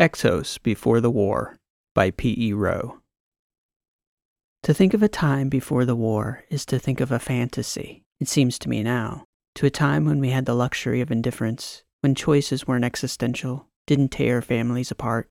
Exos Before the War by P.E. Rowe. To think of a time before the war is to think of a fantasy, it seems to me now, to a time when we had the luxury of indifference, when choices weren't existential, didn't tear families apart.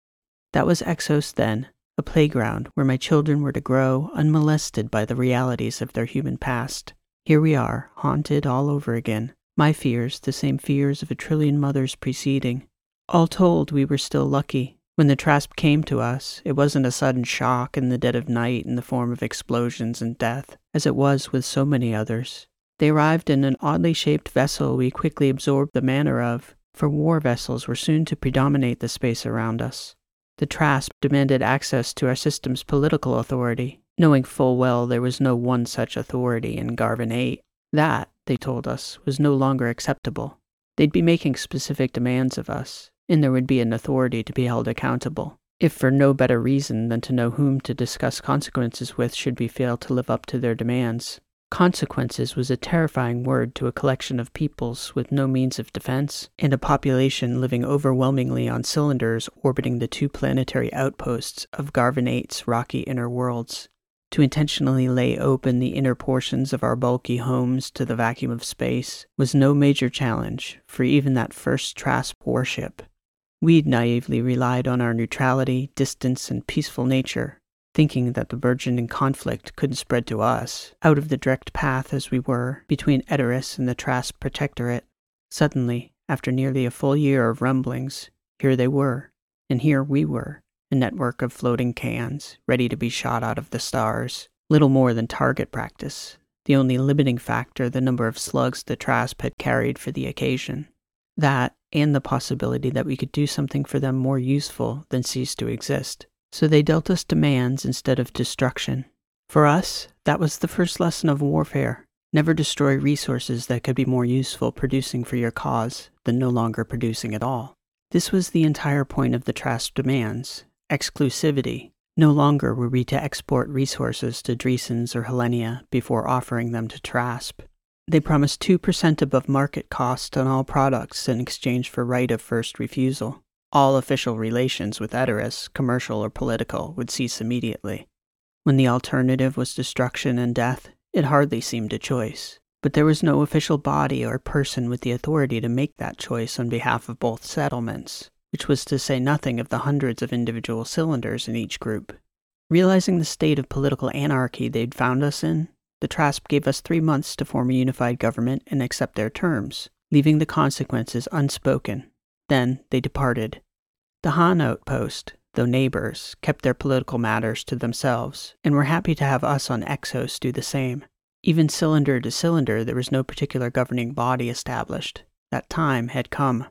That was Exos then, a playground where my children were to grow unmolested by the realities of their human past. Here we are, haunted all over again. My fears, the same fears of a trillion mothers preceding, all told, we were still lucky. When the Trasp came to us, it wasn't a sudden shock in the dead of night in the form of explosions and death, as it was with so many others. They arrived in an oddly shaped vessel we quickly absorbed the manner of, for war vessels were soon to predominate the space around us. The Trasp demanded access to our system's political authority, knowing full well there was no one such authority in Garvin 8. That, they told us, was no longer acceptable. They'd be making specific demands of us, and there would be an authority to be held accountable, if for no better reason than to know whom to discuss consequences with should we fail to live up to their demands. Consequences was a terrifying word to a collection of peoples with no means of defense, and a population living overwhelmingly on cylinders orbiting the two planetary outposts of Garvin 8's rocky inner worlds. To intentionally lay open the inner portions of our bulky homes to the vacuum of space was no major challenge for even that first Trasp warship. We'd naively relied on our neutrality, distance, and peaceful nature, thinking that the burgeoning conflict couldn't spread to us, out of the direct path as we were, between Edoras and the Trasp Protectorate. Suddenly, after nearly a full year of rumblings, here they were, and here we were, a network of floating cans, ready to be shot out of the stars. Little more than target practice, the only limiting factor the number of slugs the Trasp had carried for the occasion. That, and the possibility that we could do something for them more useful than cease to exist. So they dealt us demands instead of destruction. For us, that was the first lesson of warfare. Never destroy resources that could be more useful producing for your cause than no longer producing at all. This was the entire point of the Trasp demands exclusivity. No longer were we to export resources to Dreesens or Helenia before offering them to Trasp. They promised 2% above market cost on all products in exchange for right of first refusal. All official relations with Edoras, commercial or political, would cease immediately. When the alternative was destruction and death, it hardly seemed a choice. But there was no official body or person with the authority to make that choice on behalf of both settlements, which was to say nothing of the hundreds of individual cylinders in each group. Realizing the state of political anarchy they'd found us in, the Trasp gave us three months to form a unified government and accept their terms, leaving the consequences unspoken. Then they departed. The Han outpost, though neighbors, kept their political matters to themselves, and were happy to have us on Exos do the same. Even cylinder to cylinder, there was no particular governing body established. That time had come.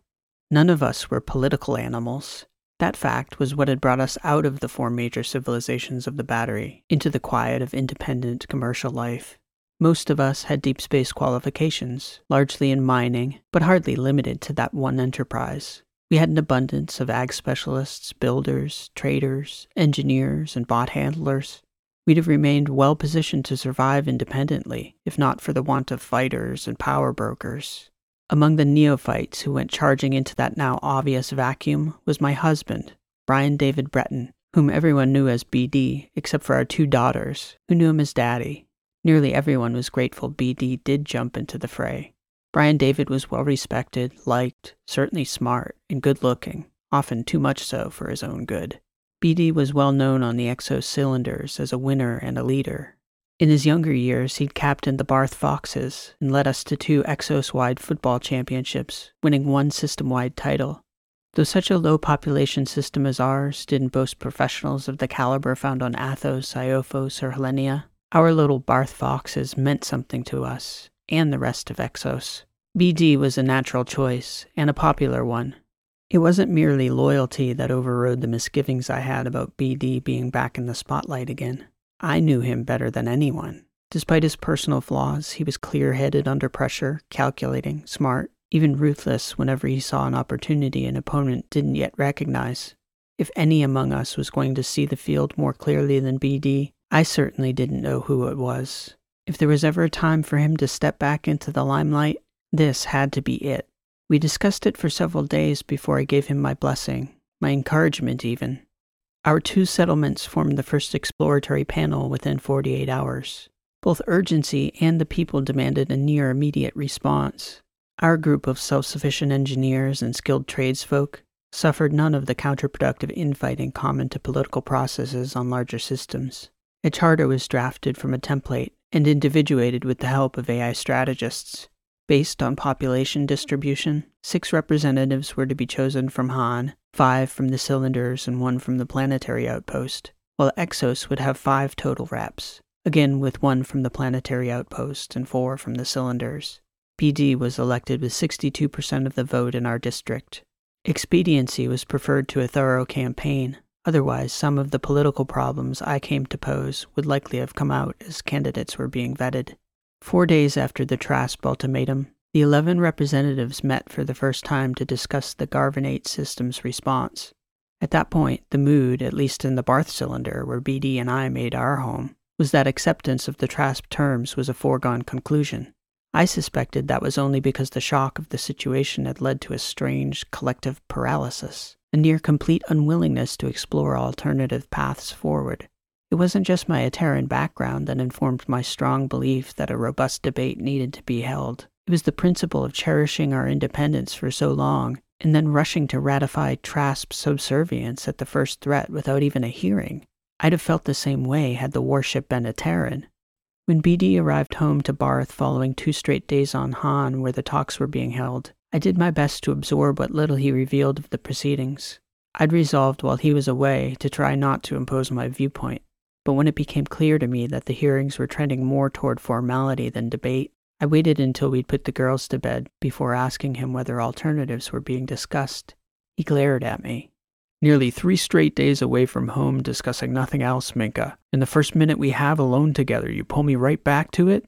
None of us were political animals. That fact was what had brought us out of the four major civilizations of the battery into the quiet of independent commercial life. Most of us had deep space qualifications, largely in mining, but hardly limited to that one enterprise. We had an abundance of ag specialists, builders, traders, engineers, and bot handlers. We'd have remained well positioned to survive independently, if not for the want of fighters and power brokers. Among the neophytes who went charging into that now obvious vacuum was my husband, Brian David Breton, whom everyone knew as BD, except for our two daughters, who knew him as Daddy. Nearly everyone was grateful BD did jump into the fray. Brian David was well respected, liked, certainly smart, and good looking, often too much so for his own good. BD was well known on the Exos cylinders as a winner and a leader, in his younger years, he'd captained the Barth Foxes and led us to two Exos wide football championships, winning one system wide title. Though such a low population system as ours didn't boast professionals of the caliber found on Athos, Iophos, or Helenia, our little Barth Foxes meant something to us and the rest of Exos. BD was a natural choice and a popular one. It wasn't merely loyalty that overrode the misgivings I had about BD being back in the spotlight again. I knew him better than anyone. Despite his personal flaws, he was clear headed under pressure, calculating, smart, even ruthless whenever he saw an opportunity an opponent didn't yet recognize. If any among us was going to see the field more clearly than BD, I certainly didn't know who it was. If there was ever a time for him to step back into the limelight, this had to be it. We discussed it for several days before I gave him my blessing, my encouragement even. Our two settlements formed the first exploratory panel within 48 hours. Both urgency and the people demanded a near immediate response. Our group of self sufficient engineers and skilled tradesfolk suffered none of the counterproductive infighting common to political processes on larger systems. A charter was drafted from a template and individuated with the help of AI strategists. Based on population distribution, six representatives were to be chosen from Han, five from the cylinders, and one from the planetary outpost, while Exos would have five total reps, again with one from the planetary outpost and four from the cylinders. BD was elected with 62% of the vote in our district. Expediency was preferred to a thorough campaign, otherwise, some of the political problems I came to pose would likely have come out as candidates were being vetted. Four days after the TRASP ultimatum, the 11 representatives met for the first time to discuss the Garvin 8 system's response. At that point, the mood, at least in the Barth cylinder where BD and I made our home, was that acceptance of the TRASP terms was a foregone conclusion. I suspected that was only because the shock of the situation had led to a strange collective paralysis, a near complete unwillingness to explore alternative paths forward. It wasn't just my Ateran background that informed my strong belief that a robust debate needed to be held. It was the principle of cherishing our independence for so long and then rushing to ratify TRASP's subservience at the first threat without even a hearing. I'd have felt the same way had the warship been Ateran. When BD arrived home to Barth following two straight days on Han where the talks were being held, I did my best to absorb what little he revealed of the proceedings. I'd resolved while he was away to try not to impose my viewpoint. But when it became clear to me that the hearings were trending more toward formality than debate, I waited until we'd put the girls to bed before asking him whether alternatives were being discussed. He glared at me. Nearly three straight days away from home discussing nothing else, Minka. In the first minute we have alone together, you pull me right back to it?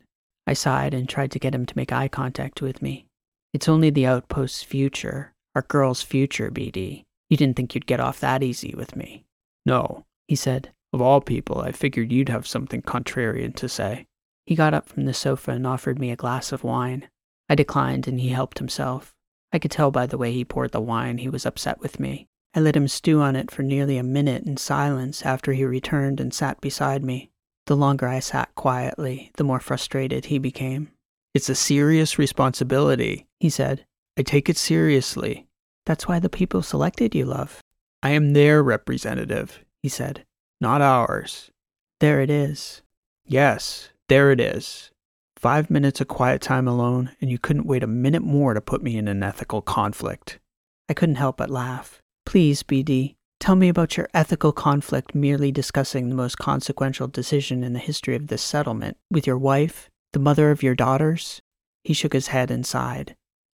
I sighed and tried to get him to make eye contact with me. It's only the outpost's future, our girl's future, BD. You didn't think you'd get off that easy with me. No, he said. Of all people, I figured you'd have something contrarian to say. He got up from the sofa and offered me a glass of wine. I declined and he helped himself. I could tell by the way he poured the wine he was upset with me. I let him stew on it for nearly a minute in silence after he returned and sat beside me. The longer I sat quietly, the more frustrated he became. It's a serious responsibility, he said. I take it seriously. That's why the people selected you, love. I am their representative, he said not ours. There it is. Yes, there it is. Five minutes of quiet time alone, and you couldn't wait a minute more to put me in an ethical conflict. I couldn't help but laugh. Please, BD, tell me about your ethical conflict merely discussing the most consequential decision in the history of this settlement with your wife, the mother of your daughters. He shook his head and sighed.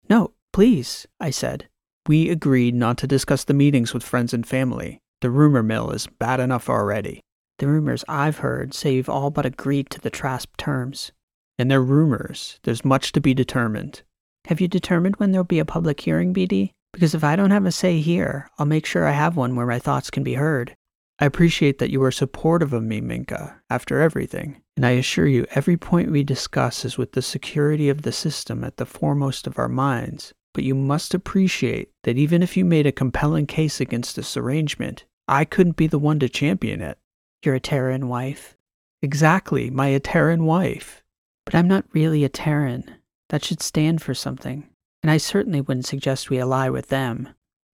No, please, I said. We agreed not to discuss the meetings with friends and family. The rumor mill is bad enough already. The rumors I've heard say you've all but agreed to the TRASP terms. And they're rumors. There's much to be determined. Have you determined when there'll be a public hearing, BD? Because if I don't have a say here, I'll make sure I have one where my thoughts can be heard. I appreciate that you are supportive of me, Minka, after everything, and I assure you every point we discuss is with the security of the system at the foremost of our minds. But you must appreciate that even if you made a compelling case against this arrangement, I couldn't be the one to champion it. You're a Terran wife. Exactly, my Terran wife. But I'm not really Ateran. That should stand for something. And I certainly wouldn't suggest we ally with them.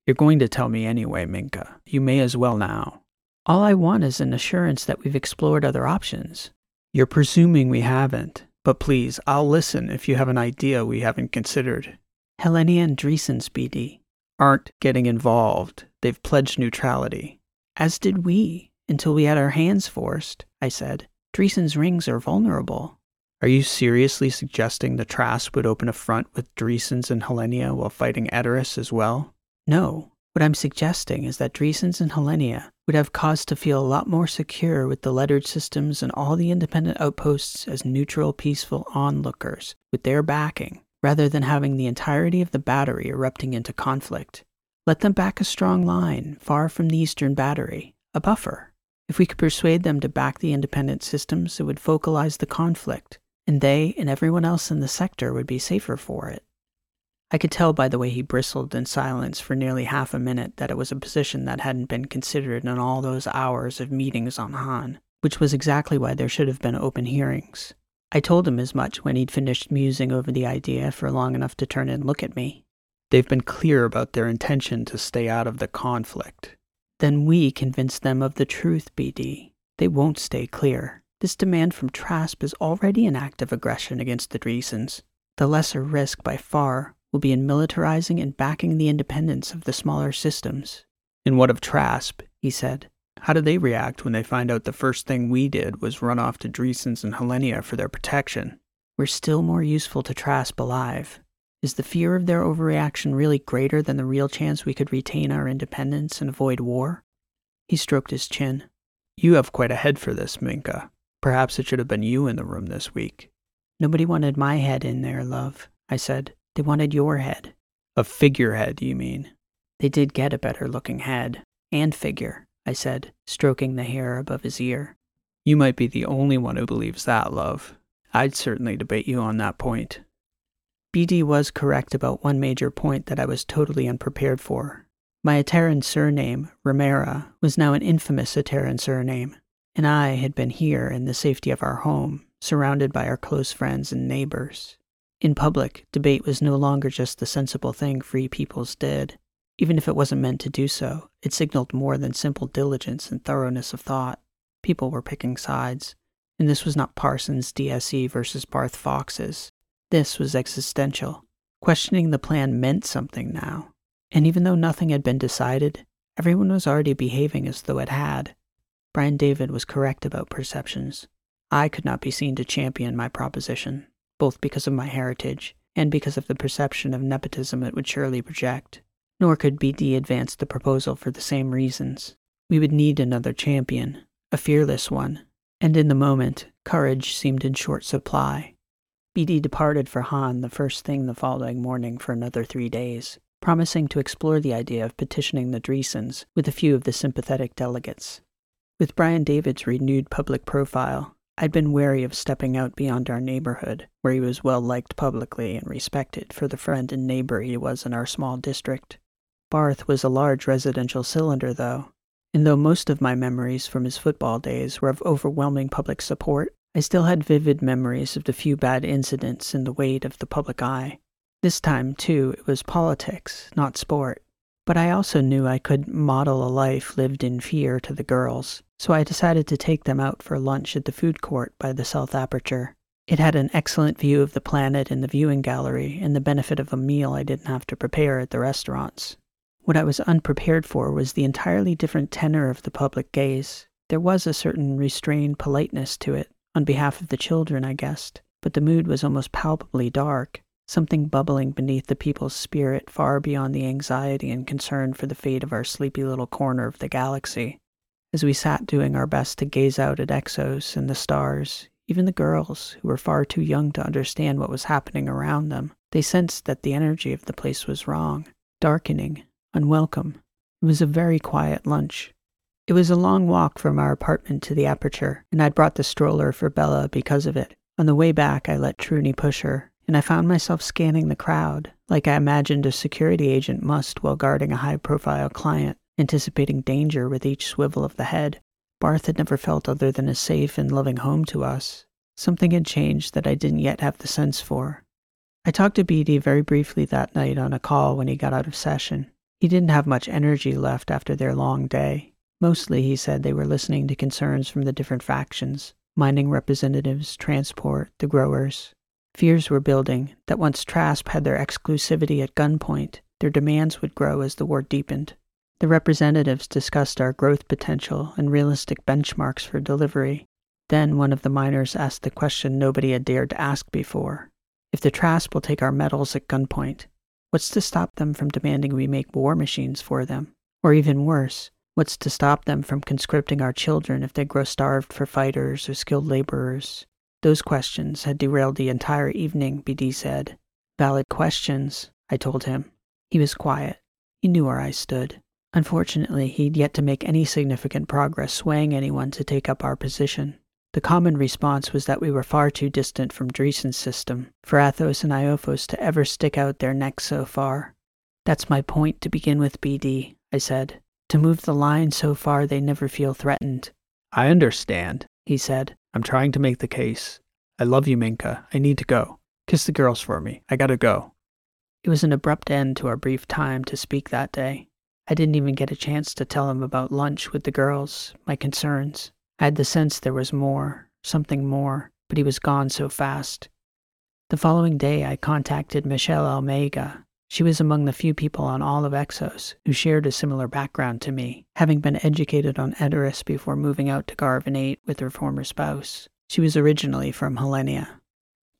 You're going to tell me anyway, Minka. You may as well now. All I want is an assurance that we've explored other options. You're presuming we haven't. But please, I'll listen if you have an idea we haven't considered. Helenia and Dreesen's BD aren't getting involved. They've pledged neutrality. As did we, until we had our hands forced, I said. Dreesen's rings are vulnerable. Are you seriously suggesting the Trasp would open a front with Dreesen's and Helenia while fighting Edoras as well? No. What I'm suggesting is that Dreesen's and Helenia would have cause to feel a lot more secure with the lettered systems and all the independent outposts as neutral, peaceful onlookers with their backing, rather than having the entirety of the battery erupting into conflict. Let them back a strong line, far from the eastern battery, a buffer. If we could persuade them to back the independent systems, it would focalize the conflict, and they and everyone else in the sector would be safer for it. I could tell by the way he bristled in silence for nearly half a minute that it was a position that hadn't been considered in all those hours of meetings on Han, which was exactly why there should have been open hearings. I told him as much when he'd finished musing over the idea for long enough to turn and look at me. They've been clear about their intention to stay out of the conflict. Then we convince them of the truth, BD. They won't stay clear. This demand from Trasp is already an act of aggression against the Dreesens. The lesser risk by far will be in militarizing and backing the independence of the smaller systems. And what of Trasp? he said. How do they react when they find out the first thing we did was run off to Dreesens and Helenia for their protection? We're still more useful to Trasp alive. Is the fear of their overreaction really greater than the real chance we could retain our independence and avoid war? He stroked his chin. You have quite a head for this, Minka. Perhaps it should have been you in the room this week. Nobody wanted my head in there, love, I said. They wanted your head. A figurehead, you mean? They did get a better looking head. And figure, I said, stroking the hair above his ear. You might be the only one who believes that, love. I'd certainly debate you on that point. BD was correct about one major point that I was totally unprepared for. My Ateran surname, Romera, was now an infamous Ateran surname, and I had been here in the safety of our home, surrounded by our close friends and neighbors. In public, debate was no longer just the sensible thing free peoples did. Even if it wasn't meant to do so, it signaled more than simple diligence and thoroughness of thought. People were picking sides, and this was not Parsons' DSE versus Barth Fox's. This was existential. Questioning the plan meant something now. And even though nothing had been decided, everyone was already behaving as though it had. Brian David was correct about perceptions. I could not be seen to champion my proposition, both because of my heritage and because of the perception of nepotism it would surely project. Nor could BD advance the proposal for the same reasons. We would need another champion, a fearless one, and in the moment, courage seemed in short supply. BD departed for Han the first thing the following morning for another three days, promising to explore the idea of petitioning the Dreesens with a few of the sympathetic delegates. With Brian David's renewed public profile, I'd been wary of stepping out beyond our neighborhood, where he was well liked publicly and respected for the friend and neighbor he was in our small district. Barth was a large residential cylinder, though, and though most of my memories from his football days were of overwhelming public support, I still had vivid memories of the few bad incidents in the weight of the public eye. This time, too, it was politics, not sport. But I also knew I could model a life lived in fear to the girls, so I decided to take them out for lunch at the food court by the south aperture. It had an excellent view of the planet and the viewing gallery, and the benefit of a meal I didn't have to prepare at the restaurants. What I was unprepared for was the entirely different tenor of the public gaze. There was a certain restrained politeness to it, on behalf of the children, I guessed, but the mood was almost palpably dark, something bubbling beneath the people's spirit far beyond the anxiety and concern for the fate of our sleepy little corner of the galaxy. As we sat doing our best to gaze out at Exos and the stars, even the girls, who were far too young to understand what was happening around them, they sensed that the energy of the place was wrong, darkening, unwelcome. It was a very quiet lunch, it was a long walk from our apartment to the aperture, and I'd brought the stroller for Bella because of it. On the way back, I let Truny push her, and I found myself scanning the crowd, like I imagined a security agent must while guarding a high profile client, anticipating danger with each swivel of the head. Barth had never felt other than a safe and loving home to us. Something had changed that I didn't yet have the sense for. I talked to BD very briefly that night on a call when he got out of session. He didn't have much energy left after their long day, Mostly, he said, they were listening to concerns from the different factions mining representatives, transport, the growers. Fears were building that once Trasp had their exclusivity at gunpoint, their demands would grow as the war deepened. The representatives discussed our growth potential and realistic benchmarks for delivery. Then one of the miners asked the question nobody had dared to ask before. If the Trasp will take our metals at gunpoint, what's to stop them from demanding we make war machines for them? Or even worse, What's to stop them from conscripting our children if they grow starved for fighters or skilled laborers? Those questions had derailed the entire evening, BD said. Valid questions, I told him. He was quiet. He knew where I stood. Unfortunately, he'd yet to make any significant progress swaying anyone to take up our position. The common response was that we were far too distant from Dreesen's system for Athos and Iophos to ever stick out their necks so far. That's my point to begin with, BD, I said. To move the line so far they never feel threatened. I understand, he said. I'm trying to make the case. I love you, Minka. I need to go. Kiss the girls for me. I gotta go. It was an abrupt end to our brief time to speak that day. I didn't even get a chance to tell him about lunch with the girls, my concerns. I had the sense there was more, something more, but he was gone so fast. The following day, I contacted Michelle Almega. She was among the few people on all of Exos who shared a similar background to me, having been educated on Edoras before moving out to Garvin 8 with her former spouse. She was originally from Helenia.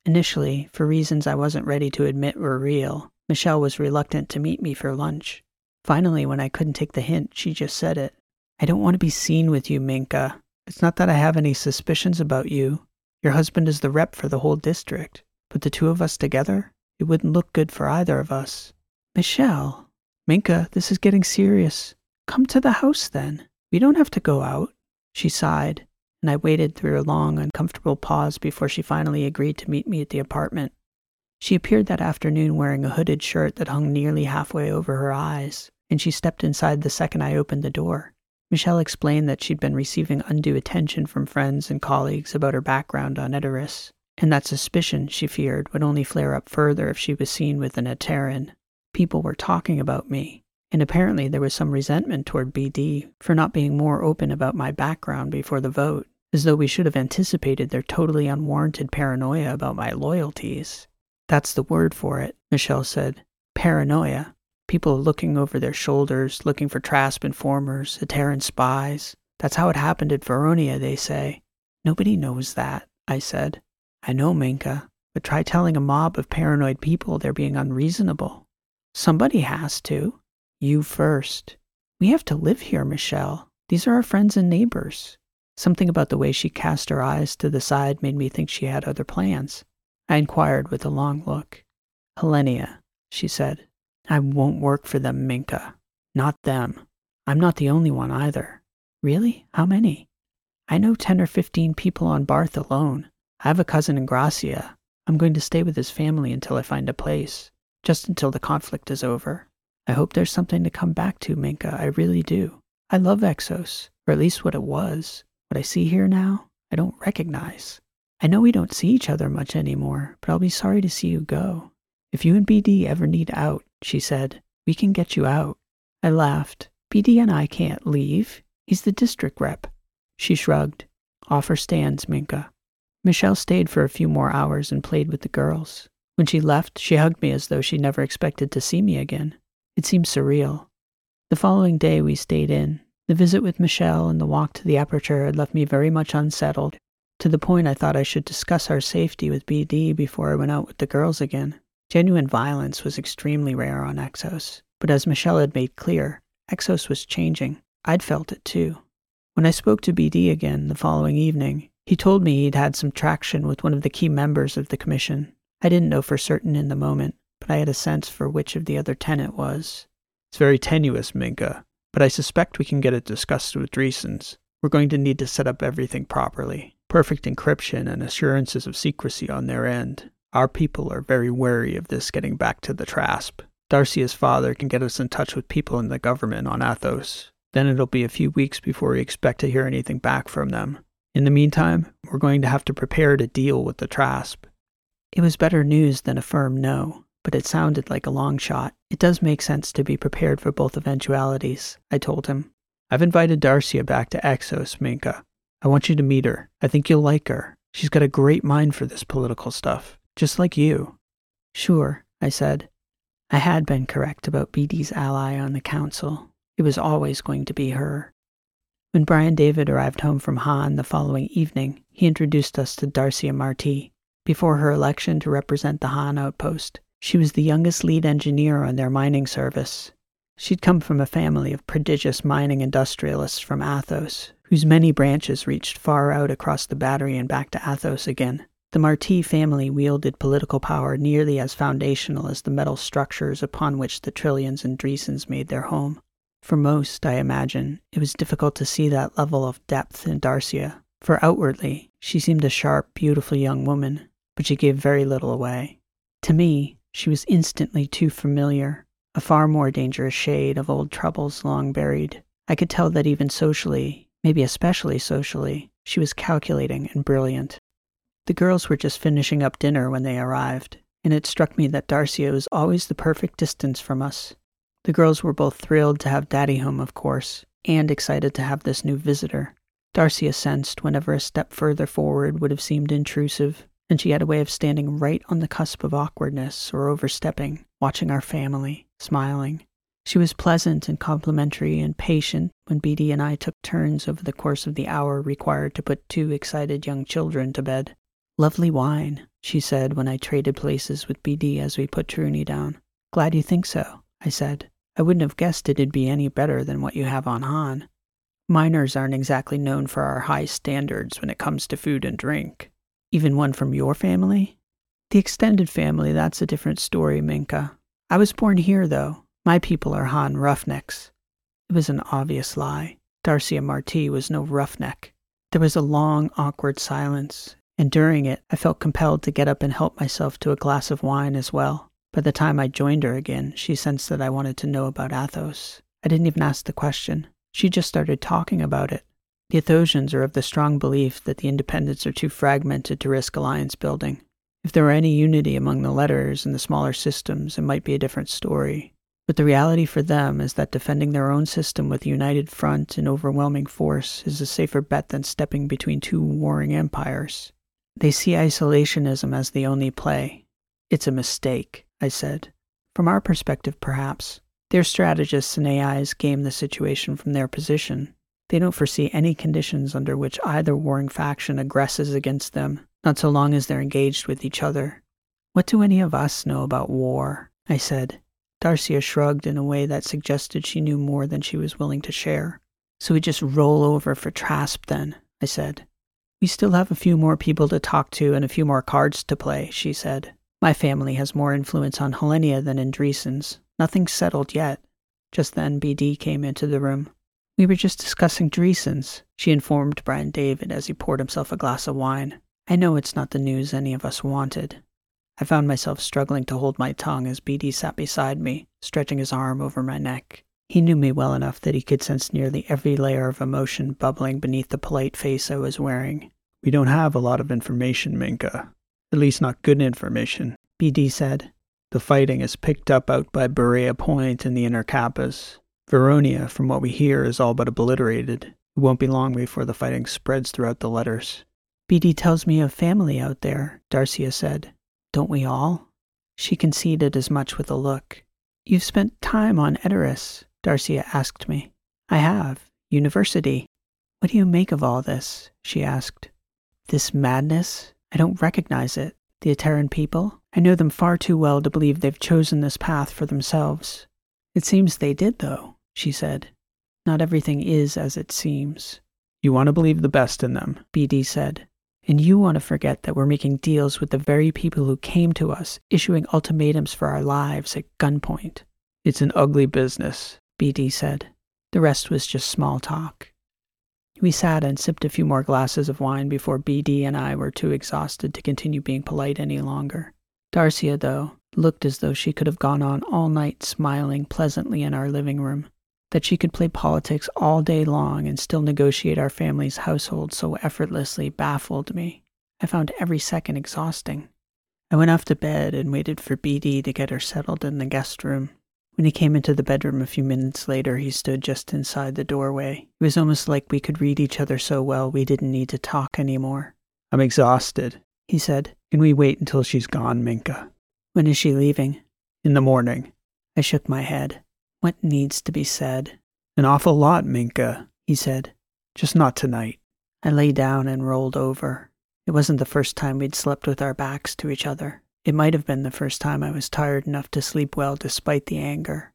Initially, for reasons I wasn't ready to admit were real, Michelle was reluctant to meet me for lunch. Finally, when I couldn't take the hint, she just said it. I don't want to be seen with you, Minka. It's not that I have any suspicions about you. Your husband is the rep for the whole district. But the two of us together? It wouldn't look good for either of us. Michelle, Minka, this is getting serious. Come to the house then. We don't have to go out. She sighed, and I waited through a long, uncomfortable pause before she finally agreed to meet me at the apartment. She appeared that afternoon wearing a hooded shirt that hung nearly halfway over her eyes, and she stepped inside the second I opened the door. Michelle explained that she'd been receiving undue attention from friends and colleagues about her background on Edoras, and that suspicion, she feared, would only flare up further if she was seen with an Ateran. People were talking about me, and apparently there was some resentment toward BD for not being more open about my background before the vote, as though we should have anticipated their totally unwarranted paranoia about my loyalties. That's the word for it, Michelle said. Paranoia. People looking over their shoulders, looking for Trasp informers, Ateran spies. That's how it happened at Veronia, they say. Nobody knows that, I said. I know, Minka, but try telling a mob of paranoid people they're being unreasonable. Somebody has to. You first. We have to live here, Michelle. These are our friends and neighbors. Something about the way she cast her eyes to the side made me think she had other plans. I inquired with a long look. Helenia, she said. I won't work for them, Minka. Not them. I'm not the only one either. Really? How many? I know 10 or 15 people on Barth alone. I have a cousin in Gracia. I'm going to stay with his family until I find a place, just until the conflict is over. I hope there's something to come back to, Minka. I really do. I love Exos, or at least what it was. What I see here now, I don't recognize. I know we don't see each other much anymore, but I'll be sorry to see you go. If you and BD ever need out, she said, we can get you out. I laughed. BD and I can't leave. He's the district rep. She shrugged. Offer stands, Minka. Michelle stayed for a few more hours and played with the girls. When she left, she hugged me as though she never expected to see me again. It seemed surreal. The following day, we stayed in. The visit with Michelle and the walk to the aperture had left me very much unsettled, to the point I thought I should discuss our safety with BD before I went out with the girls again. Genuine violence was extremely rare on Exos, but as Michelle had made clear, Exos was changing. I'd felt it too. When I spoke to BD again the following evening, he told me he'd had some traction with one of the key members of the commission. I didn't know for certain in the moment, but I had a sense for which of the other ten it was. It's very tenuous, Minka, but I suspect we can get it discussed with Dreesens. We're going to need to set up everything properly. Perfect encryption and assurances of secrecy on their end. Our people are very wary of this getting back to the Trasp. Darcia's father can get us in touch with people in the government on Athos. Then it'll be a few weeks before we expect to hear anything back from them. In the meantime, we're going to have to prepare to deal with the Trasp. It was better news than a firm no, but it sounded like a long shot. It does make sense to be prepared for both eventualities, I told him. I've invited Darcia back to Exos, Minka. I want you to meet her. I think you'll like her. She's got a great mind for this political stuff just like you. Sure, I said. I had been correct about BD's ally on the council. It was always going to be her. When Brian David arrived home from Han the following evening, he introduced us to Darcia Marti. Before her election to represent the Han outpost, she was the youngest lead engineer on their mining service. She'd come from a family of prodigious mining industrialists from Athos, whose many branches reached far out across the battery and back to Athos again. The Marti family wielded political power nearly as foundational as the metal structures upon which the Trillians and Dreesens made their home. For most, I imagine, it was difficult to see that level of depth in Darcia, For outwardly, she seemed a sharp, beautiful young woman, but she gave very little away. To me, she was instantly too familiar, a far more dangerous shade of old troubles long buried. I could tell that even socially, maybe especially socially, she was calculating and brilliant. The girls were just finishing up dinner when they arrived, and it struck me that Darcia was always the perfect distance from us. The girls were both thrilled to have Daddy home, of course, and excited to have this new visitor. Darcia sensed whenever a step further forward would have seemed intrusive, and she had a way of standing right on the cusp of awkwardness or overstepping, watching our family, smiling. She was pleasant and complimentary and patient when BD and I took turns over the course of the hour required to put two excited young children to bed. Lovely wine, she said when I traded places with BD as we put Truny down. Glad you think so, I said. I wouldn't have guessed it'd be any better than what you have on Han. Miners aren't exactly known for our high standards when it comes to food and drink. Even one from your family? The extended family, that's a different story, Minka. I was born here, though. My people are Han roughnecks. It was an obvious lie. Darcia Marti was no roughneck. There was a long, awkward silence, and during it, I felt compelled to get up and help myself to a glass of wine as well. By the time I joined her again, she sensed that I wanted to know about Athos. I didn't even ask the question. She just started talking about it. The Athosians are of the strong belief that the independents are too fragmented to risk alliance building. If there were any unity among the letters and the smaller systems, it might be a different story. But the reality for them is that defending their own system with a united front and overwhelming force is a safer bet than stepping between two warring empires. They see isolationism as the only play. It's a mistake, I said. From our perspective, perhaps. Their strategists and AIs game the situation from their position. They don't foresee any conditions under which either warring faction aggresses against them, not so long as they're engaged with each other. What do any of us know about war? I said. Darcia shrugged in a way that suggested she knew more than she was willing to share. So we just roll over for Trasp then, I said. We still have a few more people to talk to and a few more cards to play, she said. My family has more influence on Helenia than in Andreessen's, Nothing's settled yet. Just then, BD came into the room. We were just discussing Dreesens, she informed Brian David as he poured himself a glass of wine. I know it's not the news any of us wanted. I found myself struggling to hold my tongue as BD sat beside me, stretching his arm over my neck. He knew me well enough that he could sense nearly every layer of emotion bubbling beneath the polite face I was wearing. We don't have a lot of information, Minka. At least not good information, BD said. The fighting is picked up out by Berea Point in the inner Kappas. Veronia, from what we hear, is all but obliterated. It won't be long before the fighting spreads throughout the letters. BD tells me of family out there, Darcia said. Don't we all? She conceded as much with a look. You've spent time on Edoras, Darcia asked me. I have. University. What do you make of all this? she asked. This madness? I don't recognize it. The Ateran people? I know them far too well to believe they've chosen this path for themselves. It seems they did, though, she said. Not everything is as it seems. You want to believe the best in them, BD said. And you want to forget that we're making deals with the very people who came to us, issuing ultimatums for our lives at gunpoint. It's an ugly business, BD said. The rest was just small talk. We sat and sipped a few more glasses of wine before BD and I were too exhausted to continue being polite any longer. Darcia, though, looked as though she could have gone on all night smiling pleasantly in our living room. That she could play politics all day long and still negotiate our family's household so effortlessly baffled me. I found every second exhausting. I went off to bed and waited for BD to get her settled in the guest room. When he came into the bedroom a few minutes later, he stood just inside the doorway. It was almost like we could read each other so well we didn't need to talk anymore. I'm exhausted, he said. Can we wait until she's gone, Minka? When is she leaving? In the morning. I shook my head. What needs to be said? An awful lot, Minka, he said. Just not tonight. I lay down and rolled over. It wasn't the first time we'd slept with our backs to each other. It might have been the first time I was tired enough to sleep well despite the anger.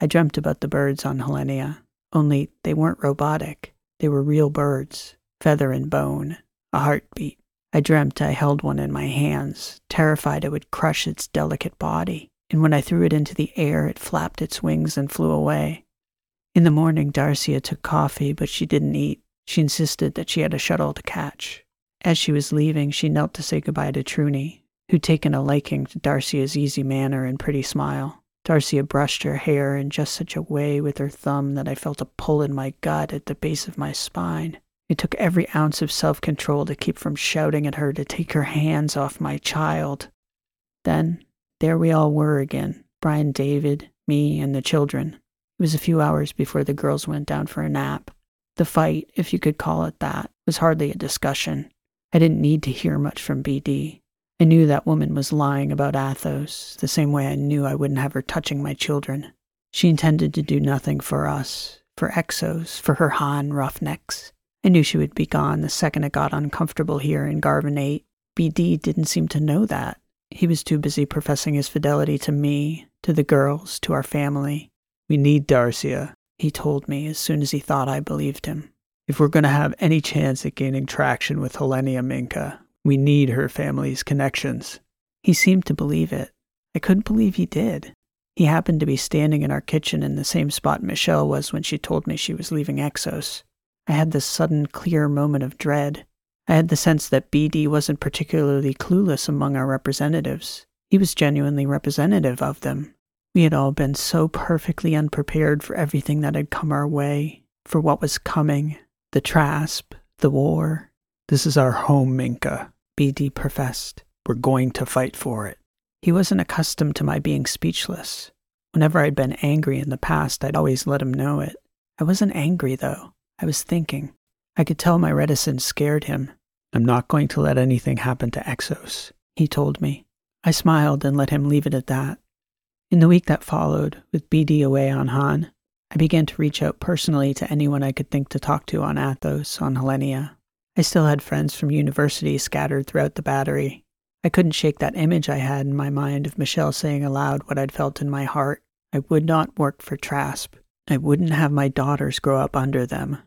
I dreamt about the birds on Helenia, only they weren't robotic. They were real birds, feather and bone, a heartbeat. I dreamt I held one in my hands, terrified it would crush its delicate body, and when I threw it into the air, it flapped its wings and flew away. In the morning, Darcia took coffee, but she didn't eat. She insisted that she had a shuttle to catch. As she was leaving, she knelt to say goodbye to Truny, who'd taken a liking to Darcia's easy manner and pretty smile. Darcia brushed her hair in just such a way with her thumb that I felt a pull in my gut at the base of my spine. It took every ounce of self control to keep from shouting at her to take her hands off my child. Then, there we all were again Brian David, me, and the children. It was a few hours before the girls went down for a nap. The fight, if you could call it that, was hardly a discussion. I didn't need to hear much from BD. I knew that woman was lying about Athos, the same way I knew I wouldn't have her touching my children. She intended to do nothing for us, for Exos, for her Han roughnecks. I knew she would be gone the second it got uncomfortable here in Garvin 8. BD didn't seem to know that. He was too busy professing his fidelity to me, to the girls, to our family. We need Darcia, he told me as soon as he thought I believed him. If we're going to have any chance at gaining traction with Helenia Minka, we need her family's connections. He seemed to believe it. I couldn't believe he did. He happened to be standing in our kitchen in the same spot Michelle was when she told me she was leaving Exos. I had this sudden, clear moment of dread. I had the sense that BD wasn't particularly clueless among our representatives. He was genuinely representative of them. We had all been so perfectly unprepared for everything that had come our way, for what was coming the Trasp, the war. This is our home, Minka, BD professed. We're going to fight for it. He wasn't accustomed to my being speechless. Whenever I'd been angry in the past, I'd always let him know it. I wasn't angry, though. I was thinking. I could tell my reticence scared him. I'm not going to let anything happen to Exos, he told me. I smiled and let him leave it at that. In the week that followed, with BD away on Han, I began to reach out personally to anyone I could think to talk to on Athos, on Helenia. I still had friends from university scattered throughout the battery. I couldn't shake that image I had in my mind of Michelle saying aloud what I'd felt in my heart. I would not work for Trasp. I wouldn't have my daughters grow up under them.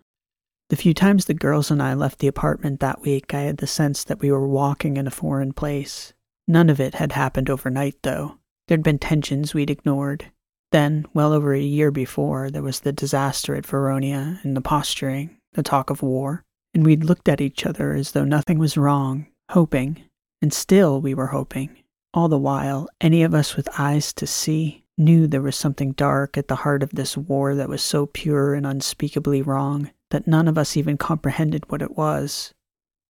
The few times the girls and I left the apartment that week, I had the sense that we were walking in a foreign place. None of it had happened overnight, though. There'd been tensions we'd ignored. Then, well over a year before, there was the disaster at Veronia and the posturing, the talk of war, and we'd looked at each other as though nothing was wrong, hoping. And still we were hoping. All the while, any of us with eyes to see knew there was something dark at the heart of this war that was so pure and unspeakably wrong that none of us even comprehended what it was.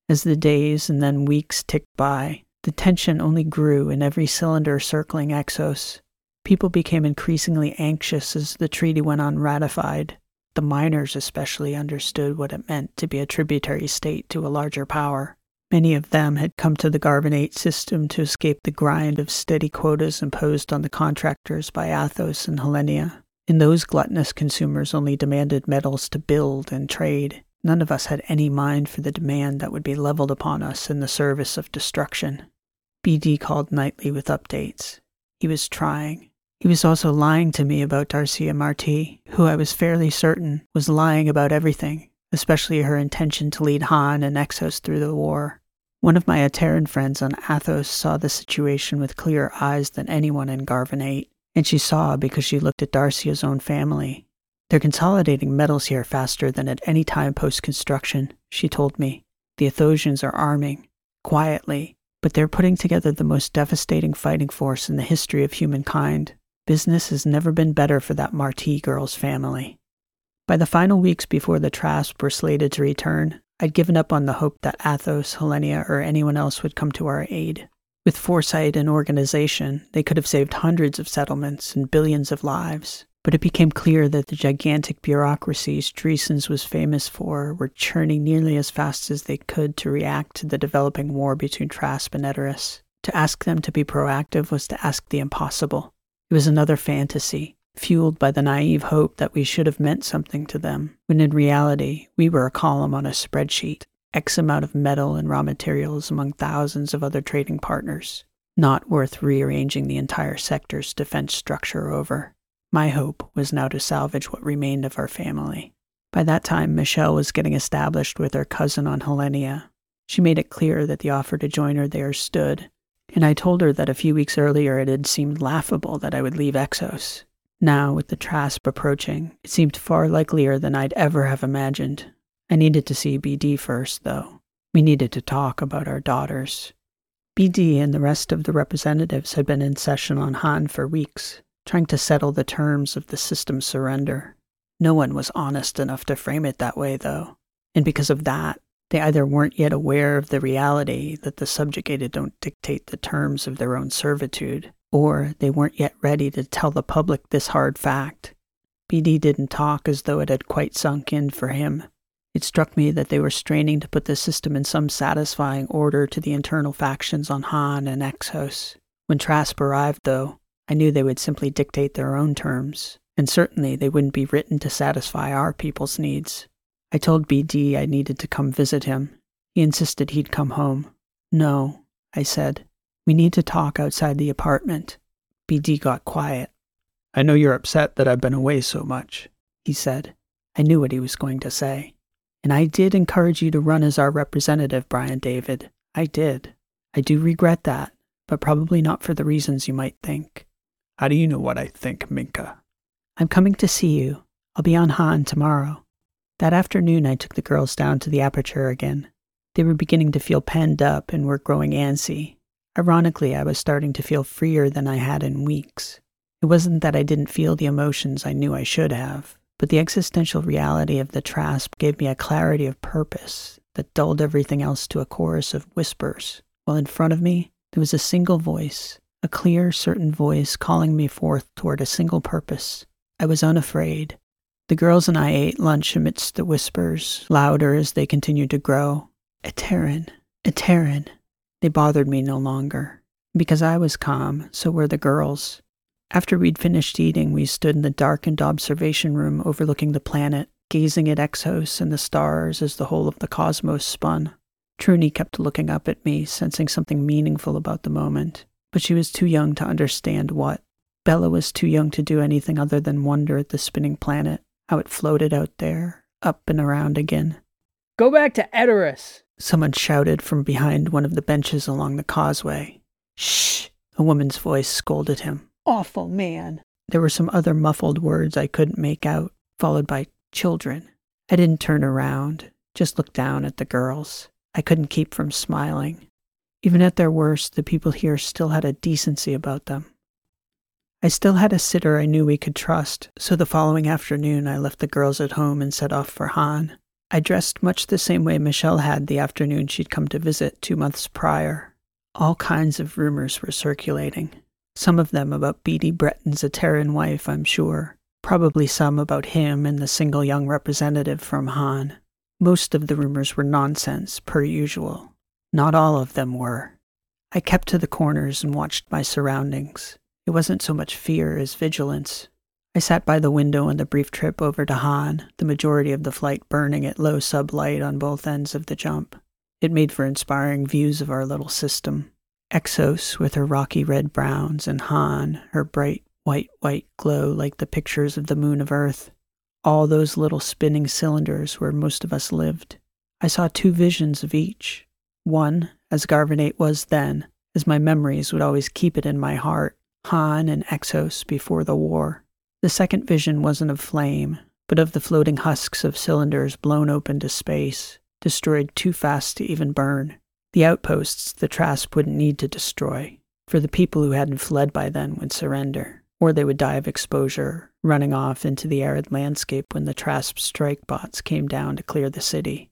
As the days and then weeks ticked by, the tension only grew in every cylinder circling Exos. People became increasingly anxious as the treaty went unratified. The miners especially understood what it meant to be a tributary state to a larger power. Many of them had come to the Garvin 8 system to escape the grind of steady quotas imposed on the contractors by Athos and Helenia. And those gluttonous consumers only demanded metals to build and trade. None of us had any mind for the demand that would be leveled upon us in the service of destruction. BD called nightly with updates. He was trying. He was also lying to me about Darcia Marti, who I was fairly certain was lying about everything, especially her intention to lead Han and Exos through the war. One of my Ateran friends on Athos saw the situation with clearer eyes than anyone in Garvin 8, and she saw because she looked at Darcia's own family. They're consolidating metals here faster than at any time post construction, she told me. The Athosians are arming, quietly, but they're putting together the most devastating fighting force in the history of humankind. Business has never been better for that Marti girl's family. By the final weeks before the Trasp were slated to return, I'd given up on the hope that Athos, Helenia, or anyone else would come to our aid. With foresight and organization, they could have saved hundreds of settlements and billions of lives. But it became clear that the gigantic bureaucracies Dreesens was famous for were churning nearly as fast as they could to react to the developing war between Trasp and Edoras. To ask them to be proactive was to ask the impossible. It was another fantasy, fueled by the naive hope that we should have meant something to them, when in reality we were a column on a spreadsheet, X amount of metal and raw materials among thousands of other trading partners, not worth rearranging the entire sector's defense structure over. My hope was now to salvage what remained of our family. By that time, Michelle was getting established with her cousin on Helenia. She made it clear that the offer to join her there stood, and I told her that a few weeks earlier it had seemed laughable that I would leave Exos. Now, with the Trasp approaching, it seemed far likelier than I'd ever have imagined. I needed to see BD first, though. We needed to talk about our daughters. BD and the rest of the representatives had been in session on Han for weeks, trying to settle the terms of the system's surrender. No one was honest enough to frame it that way, though. And because of that, they either weren't yet aware of the reality that the subjugated don't dictate the terms of their own servitude, or they weren't yet ready to tell the public this hard fact. BD didn't talk as though it had quite sunk in for him. It struck me that they were straining to put the system in some satisfying order to the internal factions on Han and Exos. When Trasp arrived, though, I knew they would simply dictate their own terms, and certainly they wouldn't be written to satisfy our people's needs. I told BD I needed to come visit him. He insisted he'd come home. No, I said. We need to talk outside the apartment. BD got quiet. I know you're upset that I've been away so much, he said. I knew what he was going to say. And I did encourage you to run as our representative, Brian David. I did. I do regret that, but probably not for the reasons you might think. How do you know what I think, Minka? I'm coming to see you. I'll be on Han tomorrow. That afternoon, I took the girls down to the aperture again. They were beginning to feel penned up and were growing antsy. Ironically, I was starting to feel freer than I had in weeks. It wasn't that I didn't feel the emotions I knew I should have, but the existential reality of the trasp gave me a clarity of purpose that dulled everything else to a chorus of whispers, while in front of me there was a single voice, a clear, certain voice calling me forth toward a single purpose. I was unafraid. The girls and I ate lunch amidst the whispers, louder as they continued to grow. Ateran, Ateran. They bothered me no longer. Because I was calm, so were the girls. After we'd finished eating, we stood in the darkened observation room overlooking the planet, gazing at Exos and the stars as the whole of the cosmos spun. Truny kept looking up at me, sensing something meaningful about the moment, but she was too young to understand what. Bella was too young to do anything other than wonder at the spinning planet, how it floated out there, up and around again. Go back to Edoras, someone shouted from behind one of the benches along the causeway. Shh, a woman's voice scolded him awful man. There were some other muffled words I couldn't make out, followed by children. I didn't turn around, just looked down at the girls. I couldn't keep from smiling. Even at their worst, the people here still had a decency about them. I still had a sitter I knew we could trust, so the following afternoon I left the girls at home and set off for Han. I dressed much the same way Michelle had the afternoon she'd come to visit two months prior. All kinds of rumors were circulating. Some of them about BD Breton's Ateran wife, I'm sure. Probably some about him and the single young representative from Han. Most of the rumors were nonsense, per usual. Not all of them were. I kept to the corners and watched my surroundings. It wasn't so much fear as vigilance. I sat by the window on the brief trip over to Han, the majority of the flight burning at low sublight on both ends of the jump. It made for inspiring views of our little system. Exos with her rocky red browns, and Han, her bright white, white glow like the pictures of the moon of Earth. All those little spinning cylinders where most of us lived. I saw two visions of each. One, as Garvin 8 was then, as my memories would always keep it in my heart, Han and Exos before the war. The second vision wasn't of flame, but of the floating husks of cylinders blown open to space, destroyed too fast to even burn. The outposts the Trasp wouldn't need to destroy, for the people who hadn't fled by then would surrender, or they would die of exposure, running off into the arid landscape when the Trasp strike bots came down to clear the city.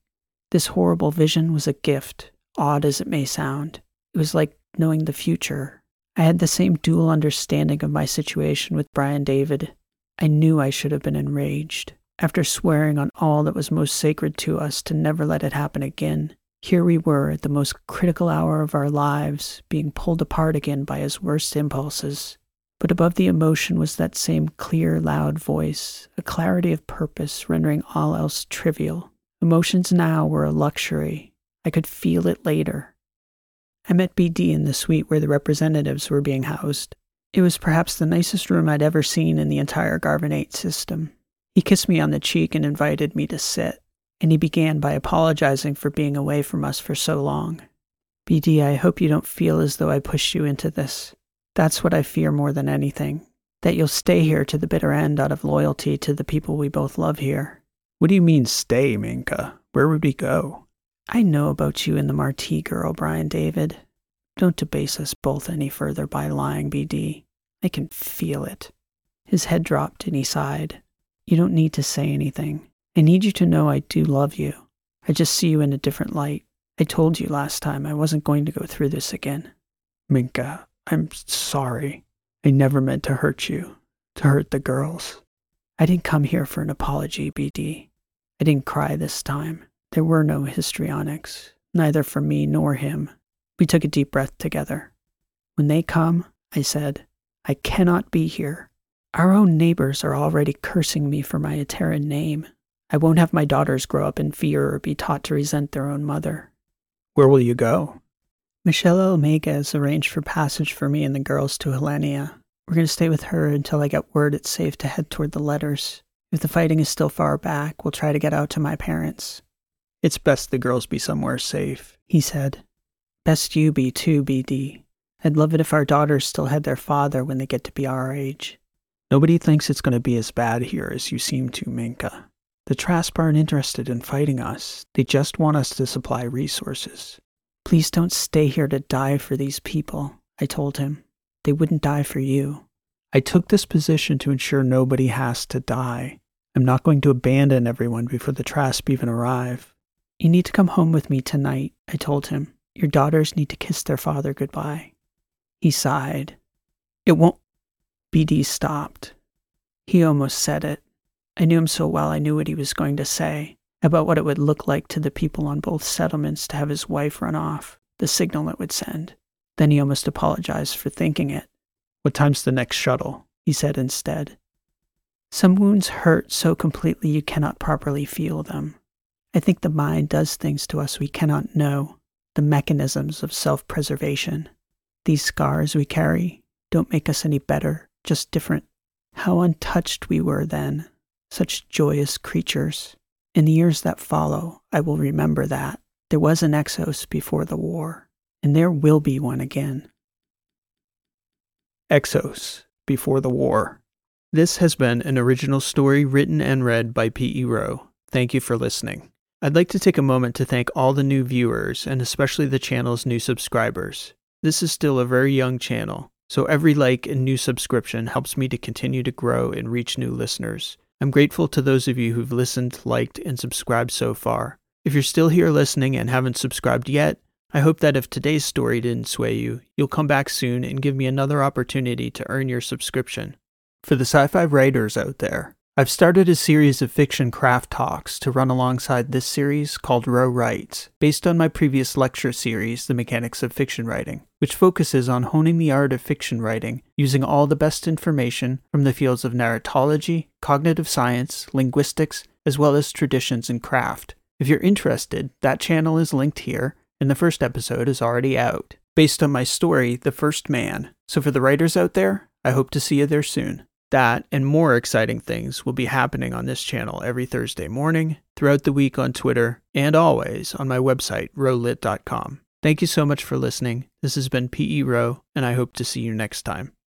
This horrible vision was a gift, odd as it may sound. It was like knowing the future. I had the same dual understanding of my situation with Brian David. I knew I should have been enraged. After swearing on all that was most sacred to us to never let it happen again, here we were at the most critical hour of our lives, being pulled apart again by his worst impulses. But above the emotion was that same clear, loud voice, a clarity of purpose rendering all else trivial. Emotions now were a luxury. I could feel it later. I met BD in the suite where the representatives were being housed. It was perhaps the nicest room I'd ever seen in the entire Garvin 8 system. He kissed me on the cheek and invited me to sit and he began by apologizing for being away from us for so long. BD, I hope you don't feel as though I pushed you into this. That's what I fear more than anything that you'll stay here to the bitter end out of loyalty to the people we both love here. What do you mean, stay, Minka? Where would we go? I know about you and the Marti girl, Brian David. Don't debase us both any further by lying, BD. I can feel it. His head dropped and he sighed. You don't need to say anything. I need you to know I do love you. I just see you in a different light. I told you last time I wasn't going to go through this again. Minka, I'm sorry. I never meant to hurt you, to hurt the girls. I didn't come here for an apology, BD. I didn't cry this time. There were no histrionics, neither for me nor him. We took a deep breath together. When they come, I said, I cannot be here. Our own neighbors are already cursing me for my Ateran name. I won't have my daughters grow up in fear or be taught to resent their own mother. Where will you go? Michelle Omega has arranged for passage for me and the girls to Helenia. We're going to stay with her until I get word it's safe to head toward the letters. If the fighting is still far back, we'll try to get out to my parents. It's best the girls be somewhere safe, he said. Best you be too, BD. I'd love it if our daughters still had their father when they get to be our age. Nobody thinks it's going to be as bad here as you seem to, Minka. The Trasp aren't interested in fighting us. They just want us to supply resources. Please don't stay here to die for these people, I told him. They wouldn't die for you. I took this position to ensure nobody has to die. I'm not going to abandon everyone before the Trasp even arrive. You need to come home with me tonight, I told him. Your daughters need to kiss their father goodbye. He sighed. It won't. BD stopped. He almost said it. I knew him so well I knew what he was going to say about what it would look like to the people on both settlements to have his wife run off, the signal it would send. Then he almost apologized for thinking it. What time's the next shuttle? He said instead. Some wounds hurt so completely you cannot properly feel them. I think the mind does things to us we cannot know the mechanisms of self preservation. These scars we carry don't make us any better, just different. How untouched we were then, such joyous creatures. In the years that follow, I will remember that. There was an Exos before the war, and there will be one again. Exos, Before the War. This has been an original story written and read by P.E. Rowe. Thank you for listening. I'd like to take a moment to thank all the new viewers and especially the channel's new subscribers. This is still a very young channel, so every like and new subscription helps me to continue to grow and reach new listeners. I'm grateful to those of you who've listened, liked, and subscribed so far. If you're still here listening and haven't subscribed yet, I hope that if today's story didn't sway you, you'll come back soon and give me another opportunity to earn your subscription. For the sci fi writers out there, I've started a series of fiction craft talks to run alongside this series called Rowe Writes, based on my previous lecture series, The Mechanics of Fiction Writing, which focuses on honing the art of fiction writing using all the best information from the fields of narratology, cognitive science, linguistics, as well as traditions and craft. If you're interested, that channel is linked here, and the first episode is already out, based on my story, The First Man. So for the writers out there, I hope to see you there soon. That and more exciting things will be happening on this channel every Thursday morning, throughout the week on Twitter, and always on my website, rowelit.com. Thank you so much for listening. This has been P.E. Rowe, and I hope to see you next time.